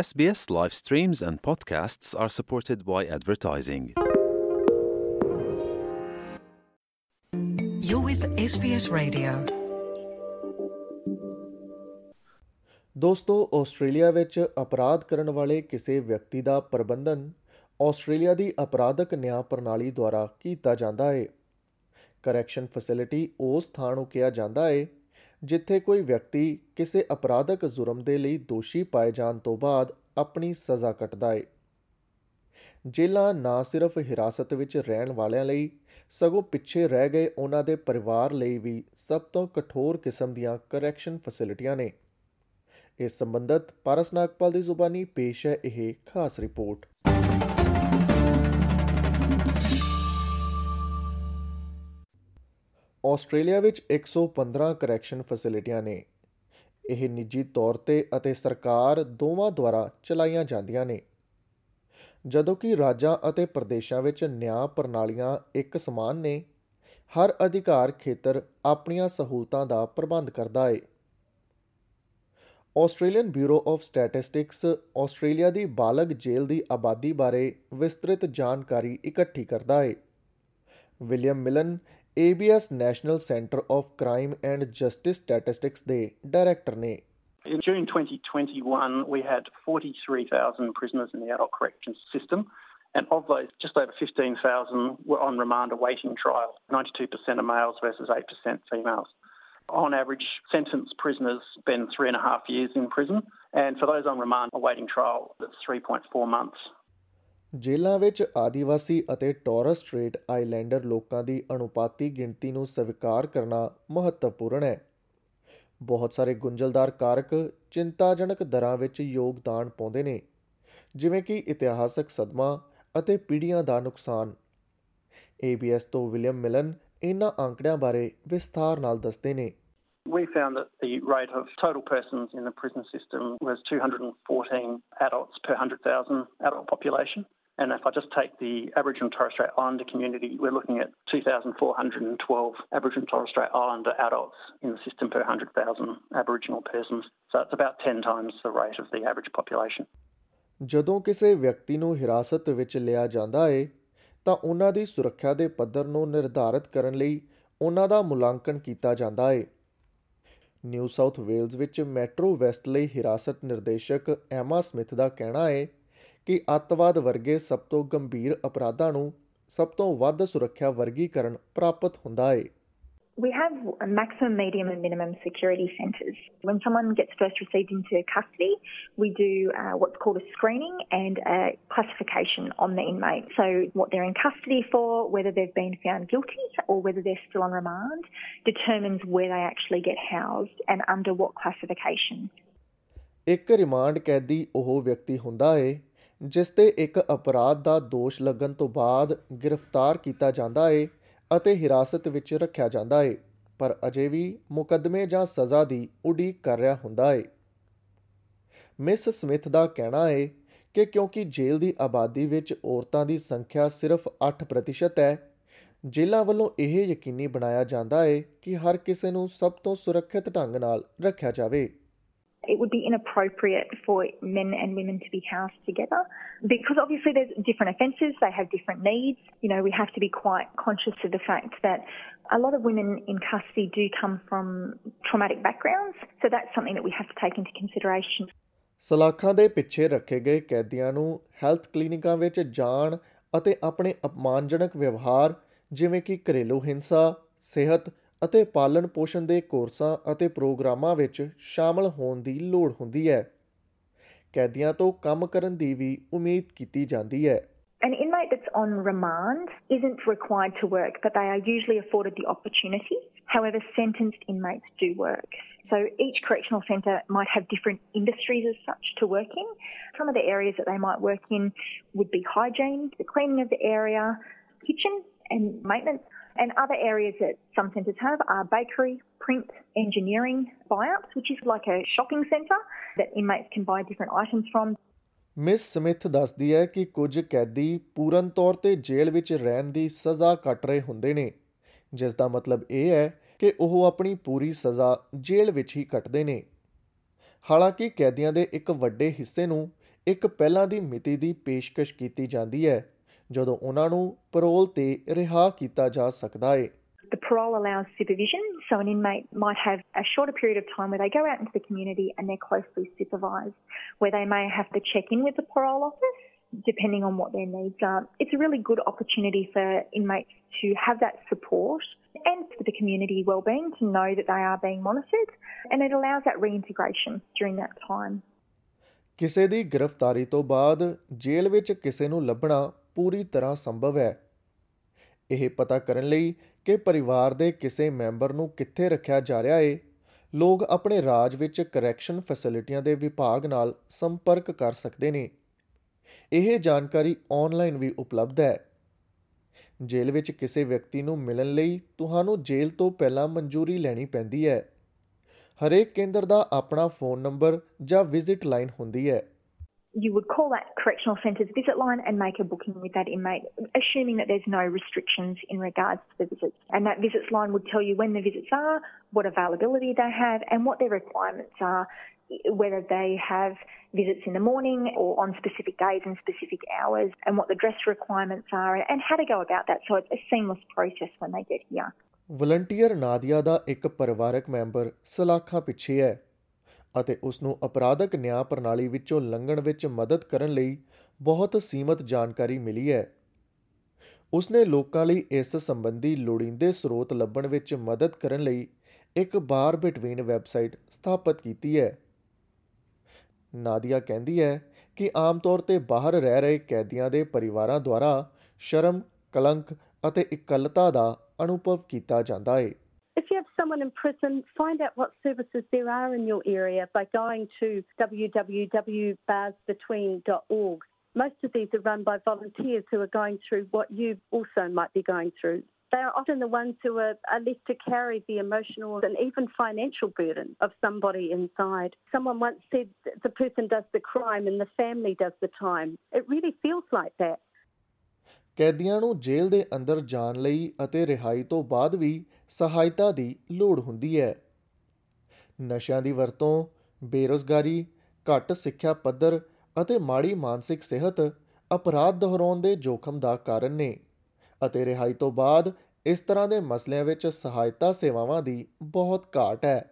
SBS live streams and podcasts are supported by advertising. You're with SBS Radio. ਦੋਸਤੋ Australia ਵਿੱਚ ਅਪਰਾਧ ਕਰਨ ਵਾਲੇ ਕਿਸੇ ਵਿਅਕਤੀ ਦਾ ਪ੍ਰਬੰਧਨ ਆਸਟ੍ਰੇਲੀਆ ਦੀ ਅਪਰਾਧਕ ਨਿਆਂ ਪ੍ਰਣਾਲੀ ਦੁਆਰਾ ਕੀਤਾ ਜਾਂਦਾ ਹੈ ਕਰੈਕਸ਼ਨ ਫੈਸਿਲਿਟੀ ਉਸ ਥਾਂ ਨੂੰ ਕਿਹਾ ਜਾਂਦਾ ਹੈ ਜਿੱਥੇ ਕੋਈ ਵਿਅਕਤੀ ਕਿਸੇ ਅਪਰਾਧਕ ਜੁਰਮ ਦੇ ਲਈ ਦੋਸ਼ੀ ਪਾਏ ਜਾਣ ਤੋਂ ਬਾਅਦ ਆਪਣੀ ਸਜ਼ਾ ਕੱਟਦਾ ਹੈ ਜੇਲਾ ਨਾ ਸਿਰਫ ਹਿਰਾਸਤ ਵਿੱਚ ਰਹਿਣ ਵਾਲਿਆਂ ਲਈ ਸਗੋਂ ਪਿੱਛੇ ਰਹਿ ਗਏ ਉਹਨਾਂ ਦੇ ਪਰਿਵਾਰ ਲਈ ਵੀ ਸਭ ਤੋਂ ਕਠੋਰ ਕਿਸਮ ਦੀਆਂ ਕਰੈਕਸ਼ਨ ਫੈਸਿਲਿਟੀਆਂ ਨੇ ਇਸ ਸੰਬੰਧਤ ਪਰਸਨਾਕਪਾਲ ਦੀ ਜ਼ੁਬਾਨੀ ਪੇਸ਼ ਹੈ ਇਹ ਖਾਸ ਰਿਪੋਰਟ ਆਸਟ੍ਰੇਲੀਆ ਵਿੱਚ 115 ਕਰੈਕਸ਼ਨ ਫੈਸਿਲਿਟੀਆਂ ਨੇ ਇਹ ਨਿੱਜੀ ਤੌਰ ਤੇ ਅਤੇ ਸਰਕਾਰ ਦੋਵਾਂ ਦੁਆਰਾ ਚਲਾਈਆਂ ਜਾਂਦੀਆਂ ਨੇ ਜਦੋਂ ਕਿ ਰਾਜਾਂ ਅਤੇ ਪ੍ਰਦੇਸ਼ਾਂ ਵਿੱਚ ਨਿਆਂ ਪ੍ਰਣਾਲੀਆਂ ਇੱਕ ਸਮਾਨ ਨੇ ਹਰ ਅਧਿਕਾਰ ਖੇਤਰ ਆਪਣੀਆਂ ਸਹੂਲਤਾਂ ਦਾ ਪ੍ਰਬੰਧ ਕਰਦਾ ਹੈ Australian Bureau of Statistics Australia ਦੀ ਬਾਲਗ ਜੇਲ੍ਹ ਦੀ ਆਬਾਦੀ ਬਾਰੇ ਵਿਸਤ੍ਰਿਤ ਜਾਣਕਾਰੀ ਇਕੱਠੀ ਕਰਦਾ ਹੈ William Milne ABS National Center of Crime and Justice Statistics ਦੇ ਡਾਇਰੈਕਟਰ ਨੇ In June 2021, we had 43,000 prisoners in the adult corrections system, and of those, just over 15,000 were on remand awaiting trial, 92% are males versus 8% females. On average, sentenced prisoners spend three and a half years in prison, and for those on remand awaiting trial, that's 3.4 months. ਜੇਲ੍ਹਾਂ ਵਿੱਚ ਆਦੀਵਾਸੀ ਅਤੇ Taurus straight islander ਲੋਕਾਂ ਦੀ ਅਨੁਪਾਤੀ ਗਿਣਤੀ ਨੂੰ ਸਵੀਕਾਰ ਕਰਨਾ ਮਹੱਤਵਪੂਰਨ ਹੈ ਬਹੁਤ ਸਾਰੇ ਗੁੰਝਲਦਾਰ ਕਾਰਕ ਚਿੰਤਾਜਨਕ ਦਰਾਂ ਵਿੱਚ ਯੋਗਦਾਨ ਪਾਉਂਦੇ ਨੇ ਜਿਵੇਂ ਕਿ ਇਤਿਹਾਸਕ ਸਦਮਾ ਅਤੇ ਪੀੜ੍ਹੀਆਂ ਦਾ ਨੁਕਸਾਨ ABS ਤੋਂ ਵਿਲੀਅਮ ਮਿਲਨ ਇਹਨਾਂ ਅੰਕੜਿਆਂ ਬਾਰੇ ਵਿਸਥਾਰ ਨਾਲ ਦੱਸਦੇ ਨੇ We found that the rate of total persons in the prison system was 214 adults per 100,000 adult population. And if I just take the Aboriginal and Torres Strait Islander community, we're looking at 2,412 Aboriginal and Torres Strait Islander adults in the system per 100,000 Aboriginal persons. So it's about 10 times the rate of the average population. ਜਦੋਂ ਕਿਸੇ ਵਿਅਕਤੀ ਨੂੰ ਹਿਰਾਸਤ ਵਿੱਚ ਲਿਆ ਜਾਂਦਾ ਹੈ ਤਾਂ ਉਹਨਾਂ ਦੀ ਸੁਰੱਖਿਆ ਦੇ ਪੱਧਰ ਨੂੰ ਨਿਰਧਾਰਿਤ ਕਰਨ ਲਈ ਉਹਨਾਂ ਦਾ ਮੁਲਾਂਕਣ ਕੀਤਾ ਜਾਂਦਾ ਹੈ ਨਿਊ ਸਾਊਥ ਵੇਲਜ਼ ਵਿੱਚ ਮੈਟਰੋ ਵੈਸਟ ਲਈ ਹਿਰਾਸਤ ਨਿਰਦੇਸ਼ਕ ਐਮਾ ਸਮਿਥ ਦਾ ਕਹਿਣਾ ਹੈ ਕਿ ਅੱਤਵਾਦ ਵਰਗੇ ਸਭ ਤੋਂ ਗੰਭੀਰ ਅਪਰਾਧਾਂ ਨੂੰ ਸਭ ਤੋਂ ਵੱਧ ਸੁਰੱਖਿਆ ਵਰਗੀਕਰਨ ਪ੍ਰਾਪਤ ਹੁੰਦਾ ਹੈ We have a maximum, medium, and minimum security centres. When someone gets first received into custody, we do uh, what's called a screening and a classification on the inmate. So, what they're in custody for, whether they've been found guilty, or whether they're still on remand, determines where they actually get housed and under what classification. ਇੱਕ remand ਕੈਦੀ ਉਹ ਵਿਅਕਤੀ ਹੁੰਦਾ ਹੈ ਜਿਸ ਤੇ ਇੱਕ ਅਪਰਾਧ ਦਾ ਦੋਸ਼ ਲੱਗਣ ਤੋਂ ਬਾਅਦ ਗ੍ਰਿਫਤਾਰ ਕੀਤਾ ਜਾਂਦਾ ਹੈ ਅਤੇ ਹਿਰਾਸਤ ਵਿੱਚ ਰੱਖਿਆ ਜਾਂਦਾ ਹੈ ਪਰ ਅਜੇ ਵੀ ਮੁਕੱਦਮੇ ਜਾਂ ਸਜ਼ਾ ਦੀ ਉਡੀਕ ਕਰ ਰਿਹਾ ਹੁੰਦਾ ਹੈ ਮਿਸ ਸਮਿਥ ਦਾ ਕਹਿਣਾ ਹੈ ਕਿ ਕਿਉਂਕਿ ਜੇਲ੍ਹ ਦੀ ਆਬਾਦੀ ਵਿੱਚ ਔਰਤਾਂ ਦੀ ਸੰਖਿਆ ਸਿਰਫ 8% ਹੈ ਜੇਲ੍ਹਾਂ ਵੱਲੋਂ ਇਹ ਯਕੀਨੀ ਬਣਾਇਆ ਜਾਂਦਾ ਹੈ ਕਿ ਹਰ ਕਿਸੇ ਨੂੰ ਸਭ ਤੋਂ ਸੁਰੱਖਿਅਤ ਢੰਗ ਨਾਲ ਰੱਖਿਆ ਜਾਵੇ it would be inappropriate for men and women to be housed together because obviously there's different offences, they have different needs. You know, we have to be quite conscious of the fact that a lot of women in custody do come from traumatic backgrounds, so that's something that we have to take into consideration. ਸਲਾਖਾਂ ਦੇ ਪਿੱਛੇ ਰੱਖੇ ਗਏ ਕੈਦੀਆਂ ਨੂੰ health ਕਲੀਨਿਕਾਂ ਵਿੱਚ ਜਾਣ ਅਤੇ ਆਪਣੇ ਅਪਮਾਨਜਨਕ ਵਿਵਹਾਰ ਜਿਵੇਂ ਕਿ ਘਰੇਲੂ ਹਿੰਸਾ, ਸਿਹਤ ਅਤੇ ਪਾਲਣ ਪੋਸ਼ਣ ਦੇ ਕੋਰਸਾਂ ਅਤੇ ਪ੍ਰੋਗਰਾਮਾਂ ਵਿੱਚ ਸ਼ਾਮਲ ਹੋਣ ਦੀ ਲੋੜ ਹੁੰਦੀ ਹੈ ਕੈਦੀਆਂ ਤੋਂ ਕੰਮ ਕਰਨ ਦੀ ਵੀ ਉਮੀਦ ਕੀਤੀ ਜਾਂਦੀ ਹੈ An inmate that's on remand isn't required to work, but they are usually afforded the opportunity. However, sentenced inmates do work. So each correctional centre might have different industries as such to work in. Some of the areas that they might work in would be hygiene, the cleaning of the area, kitchen and maintenance. And other areas that some centres have are bakery, print, engineering, buy-ups, which is like a shopping centre that inmates can buy different items from. Miss Smith ਦੱਸਦੀ ਹੈ ਕਿ ਕੁਝ ਕੈਦੀ ਪੂਰਨ ਤੌਰ ਤੇ ਜੇਲ੍ਹ ਵਿੱਚ ਰਹਿਣ ਦੀ ਸਜ਼ਾ ਕੱਟ ਰਹੇ ਹੁੰਦੇ ਨੇ ਜਿਸ ਦਾ ਮਤਲਬ ਇਹ ਹੈ ਕਿ ਉਹ ਆਪਣੀ ਪੂਰੀ ਸਜ਼ਾ ਜੇਲ੍ਹ ਵਿੱਚ ਹੀ ਕੱਟਦੇ ਨੇ ਹਾਲਾਂਕਿ ਕੈਦੀਆਂ ਦੇ ਇੱਕ ਵੱਡੇ ਹਿੱਸੇ ਨੂੰ ਇੱਕ ਪਹਿਲਾਂ ਦੀ ਮਿਤੀ ਦੀ ਪੇਸ਼ਕਸ਼ ਕੀਤੀ ਜਾਂਦੀ ਹੈ ਜਦੋਂ ਉਹਨਾਂ ਨੂੰ ਪੈਰੋਲ ਤੇ ਰਿਹਾ ਕੀਤਾ ਜਾ ਸਕਦਾ ਹੈ The parole allows supervision, so an inmate might have a shorter period of time where they go out into the community and they're closely supervised, where they may have to check in with the parole office depending on what their needs are. It's a really good opportunity for inmates to have that support and for the community wellbeing to know that they are being monitored and it allows that reintegration during that time. ਕਿਸੇ ਦੀ ਗ੍ਰਿਫਤਾਰੀ ਤੋਂ ਬਾਅਦ ਜੇਲ੍ਹ ਵਿੱਚ ਕਿਸੇ ਨੂੰ ਲੱਭਣਾ ਪੂਰੀ ਤਰ੍ਹਾਂ ਸੰਭਵ ਹੈ ਇਹ ਪਤਾ ਕਰਨ ਲਈ ਕਿ ਪਰਿਵਾਰ ਦੇ ਕਿਸੇ ਮੈਂਬਰ ਨੂੰ ਕਿੱਥੇ ਰੱਖਿਆ ਜਾ ਰਿਹਾ ਹੈ ਲੋਕ ਆਪਣੇ ਰਾਜ ਵਿੱਚ ਕਰੈਕਸ਼ਨ ਫੈਸਿਲਿਟੀਆਂ ਦੇ ਵਿਭਾਗ ਨਾਲ ਸੰਪਰਕ ਕਰ ਸਕਦੇ ਨੇ ਇਹ ਜਾਣਕਾਰੀ ਆਨਲਾਈਨ ਵੀ ਉਪਲਬਧ ਹੈ ਜੇਲ੍ਹ ਵਿੱਚ ਕਿਸੇ ਵਿਅਕਤੀ ਨੂੰ ਮਿਲਣ ਲਈ ਤੁਹਾਨੂੰ ਜੇਲ੍ਹ ਤੋਂ ਪਹਿਲਾਂ ਮਨਜ਼ੂਰੀ ਲੈਣੀ ਪੈਂਦੀ ਹੈ ਹਰੇਕ ਕੇਂਦਰ ਦਾ ਆਪਣਾ ਫੋਨ ਨੰਬਰ ਜਾਂ ਵਿਜ਼ਿਟ ਲਾਈਨ ਹੁੰਦੀ ਹੈ you would call that correctional centre's visit line and make a booking with that inmate, assuming that there's no restrictions in regards to the visits. And that visits line would tell you when the visits are, what availability they have, and what their requirements are, whether they have visits in the morning or on specific days and specific hours, and what the dress requirements are, and how to go about that. So it's a seamless process when they get here. Volunteer Nadia ਦਾ ਇੱਕ ਪਰਿਵਾਰਕ member ਸਲਾਖਾ ਪਿੱਛੇ ਹੈ ਅਤੇ ਉਸ ਨੂੰ ਅਪਰਾਧਕ ਨਿਆਂ ਪ੍ਰਣਾਲੀ ਵਿੱਚੋਂ ਲੰਘਣ ਵਿੱਚ ਮਦਦ ਕਰਨ ਲਈ ਬਹੁਤ ਸੀਮਤ ਜਾਣਕਾਰੀ ਮਿਲੀ ਹੈ ਉਸਨੇ ਲੋਕਾਂ ਲਈ ਇਸ ਸੰਬੰਧੀ ਲੋੜੀਂਦੇ ਸਰੋਤ ਲੱਭਣ ਵਿੱਚ ਮਦਦ ਕਰਨ ਲਈ ਇੱਕ ਬਾਰ ਬਿਟਵੀਨ ਵੈਬਸਾਈਟ ਸਥਾਪਿਤ ਕੀਤੀ ਹੈ ਨਾਦੀਆ ਕਹਿੰਦੀ ਹੈ ਕਿ ਆਮ ਤੌਰ ਤੇ ਬਾਹਰ ਰਹਿ ਰਹੇ ਕੈਦੀਆਂ ਦੇ ਪਰਿਵਾਰਾਂ ਦੁਆਰਾ ਸ਼ਰਮ, ਕਲੰਕ ਅਤੇ ਇਕੱਲਤਾ ਦਾ ਅਨੁਭਵ ਕੀਤਾ ਜਾਂਦਾ ਹੈ someone in prison, find out what services there are in your area by going to www.barsbetween.org. Most of these are run by volunteers who are going through what you also might be going through. They are often the ones who are, are left to carry the emotional and even financial burden of somebody inside. Someone once said the person does the crime and the family does the time. It really feels like that. ਕੈਦੀਆਂ ਨੂੰ ਜੇਲ੍ਹ ਦੇ ਅੰਦਰ ਜਾਣ ਲਈ ਅਤੇ ਰਿਹਾਈ ਤੋਂ ਬਾਅਦ ਵੀ ਸਹਾਇਤਾ ਦੀ ਲੋੜ ਹੁੰਦੀ ਹੈ ਨਸ਼ਿਆਂ ਦੀ ਵਰਤੋਂ ਬੇਰੋਜ਼ਗਾਰੀ ਘੱਟ ਸਿੱਖਿਆ ਪੱਧਰ ਅਤੇ ਮਾੜੀ ਮਾਨਸਿਕ ਸਿਹਤ ਅਪਰਾਧ ਦੁਹਰਾਉਣ ਦੇ ਜੋਖਮ ਦਾ ਕਾਰਨ ਨੇ ਅਤੇ ਰਿਹਾਈ ਤੋਂ ਬਾਅਦ ਇਸ ਤਰ੍ਹਾਂ ਦੇ ਮਸਲਿਆਂ ਵਿੱਚ ਸਹਾਇਤਾ ਸੇਵਾਵਾਂ ਦੀ ਬਹੁਤ ਘਾਟ ਹੈ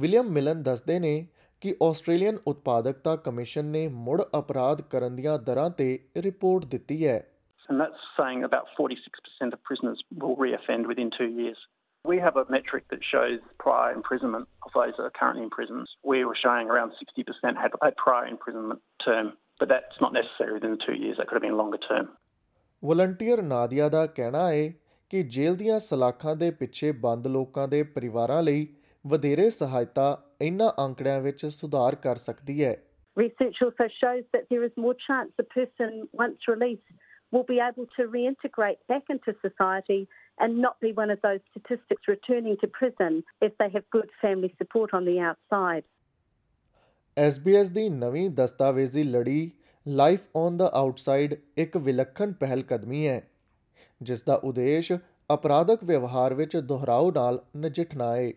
ਵਿਲੀਅਮ ਮਿਲਨ ਦੱਸਦੇ ਨੇ ਕਿ ਆਸਟ੍ਰੇਲੀਅਨ ਉਤਪਾਦਕਤਾ ਕਮਿਸ਼ਨ ਨੇ ਮੁੜ ਅਪਰਾਧ ਕਰਨ ਦੀਆਂ ਦਰਾਂ ਤੇ ਰਿਪੋਰਟ ਦਿੱਤੀ ਹੈ and that's saying about 46% of prisoners will reoffend within 2 years. We have a metric that shows prior imprisonment of those that are currently in prisons. We were showing around 60% had a prior imprisonment term, but that's not necessary within 2 years. That could have been longer term. Volunteer Nadia ਦਾ ਕਹਿਣਾ ਹੈ ਕਿ ਜੇਲ੍ਹ ਦੀਆਂ ਸਲਾਖਾਂ ਦੇ ਪਿੱਛੇ ਬੰਦ ਲੋਕਾਂ ਦੇ ਪਰਿਵਾਰਾਂ ਲਈ ਵਧੇਰੇ ਸਹਾਇਤਾ ਇਨ੍ਹਾਂ ਅੰਕੜਿਆਂ ਵਿੱਚ ਸੁਧਾਰ ਕਰ ਸਕਦੀ ਹੈ Research also shows that there is more chance a person once released will be able to reintegrate back into society and not be one of those statistics returning to prison if they have good family support on the outside. SBS ਦੀ ਨਵੀਂ ਦਸਤਾਵੇਜ਼ੀ ਲੜੀ life on the outside ਇੱਕ ਵਿਲੱਖਣ ਪਹਿਲ ਕਦਮੀ ਹੈ ਜਿਸ ਦਾ ਉਦੇਸ਼ ਅਪਰਾਧਕ ਵਿਵਹਾਰ ਵਿੱਚ ਦੁਹਰਾਓ ਨਾਲ ਨਜਿੱਠਣਾ ਹੈ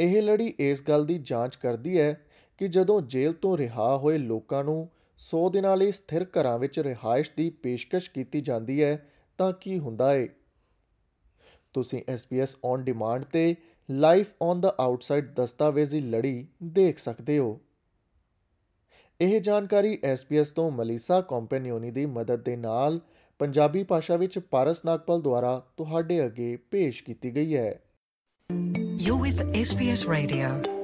ਇਹ ਲੜੀ ਇਸ ਗੱਲ ਦੀ ਜਾਂਚ ਕਰਦੀ ਹੈ ਕਿ ਜਦੋਂ ਜੇਲ੍ਹ ਤੋਂ ਰਿਹਾ ਹੋਏ ਲੋਕਾਂ ਨੂੰ 100 ਦਿਨਾਂ ਲਈ ਸਥਿਰ ਘਰਾਂ ਵਿੱਚ ਰਿਹਾਇਸ਼ ਦੀ ਪੇਸ਼ਕਸ਼ ਕੀਤੀ ਜਾਂਦੀ ਹੈ ਤਾਂ ਕੀ ਹੁੰਦਾ ਹੈ ਤੁਸੀਂ SBS ਔਨ ਡਿਮਾਂਡ ਤੇ ਲਾਈਫ ਔਨ ਦਾ ਆਊਟਸਾਈਡ ਦਸਤਾਵੇਜ਼ੀ ਲੜੀ ਦੇਖ ਸਕਦੇ ਹੋ ਇਹ ਜਾਣਕਾਰੀ SBS ਤੋਂ ਮਲੀਸਾ ਕੰਪੈਨੀਓਨੀ ਦੀ ਮਦਦ ਦੇ ਨਾਲ ਪੰਜਾਬੀ ਭਾਸ਼ਾ ਵਿੱਚ ਪਾਰਸ ਨਾਗਪਾਲ ਦੁਆਰਾ ਤੁਹਾਡੇ ਅੱਗੇ ਪੇਸ਼ ਕੀਤੀ ਗਈ ਹੈ with SBS Radio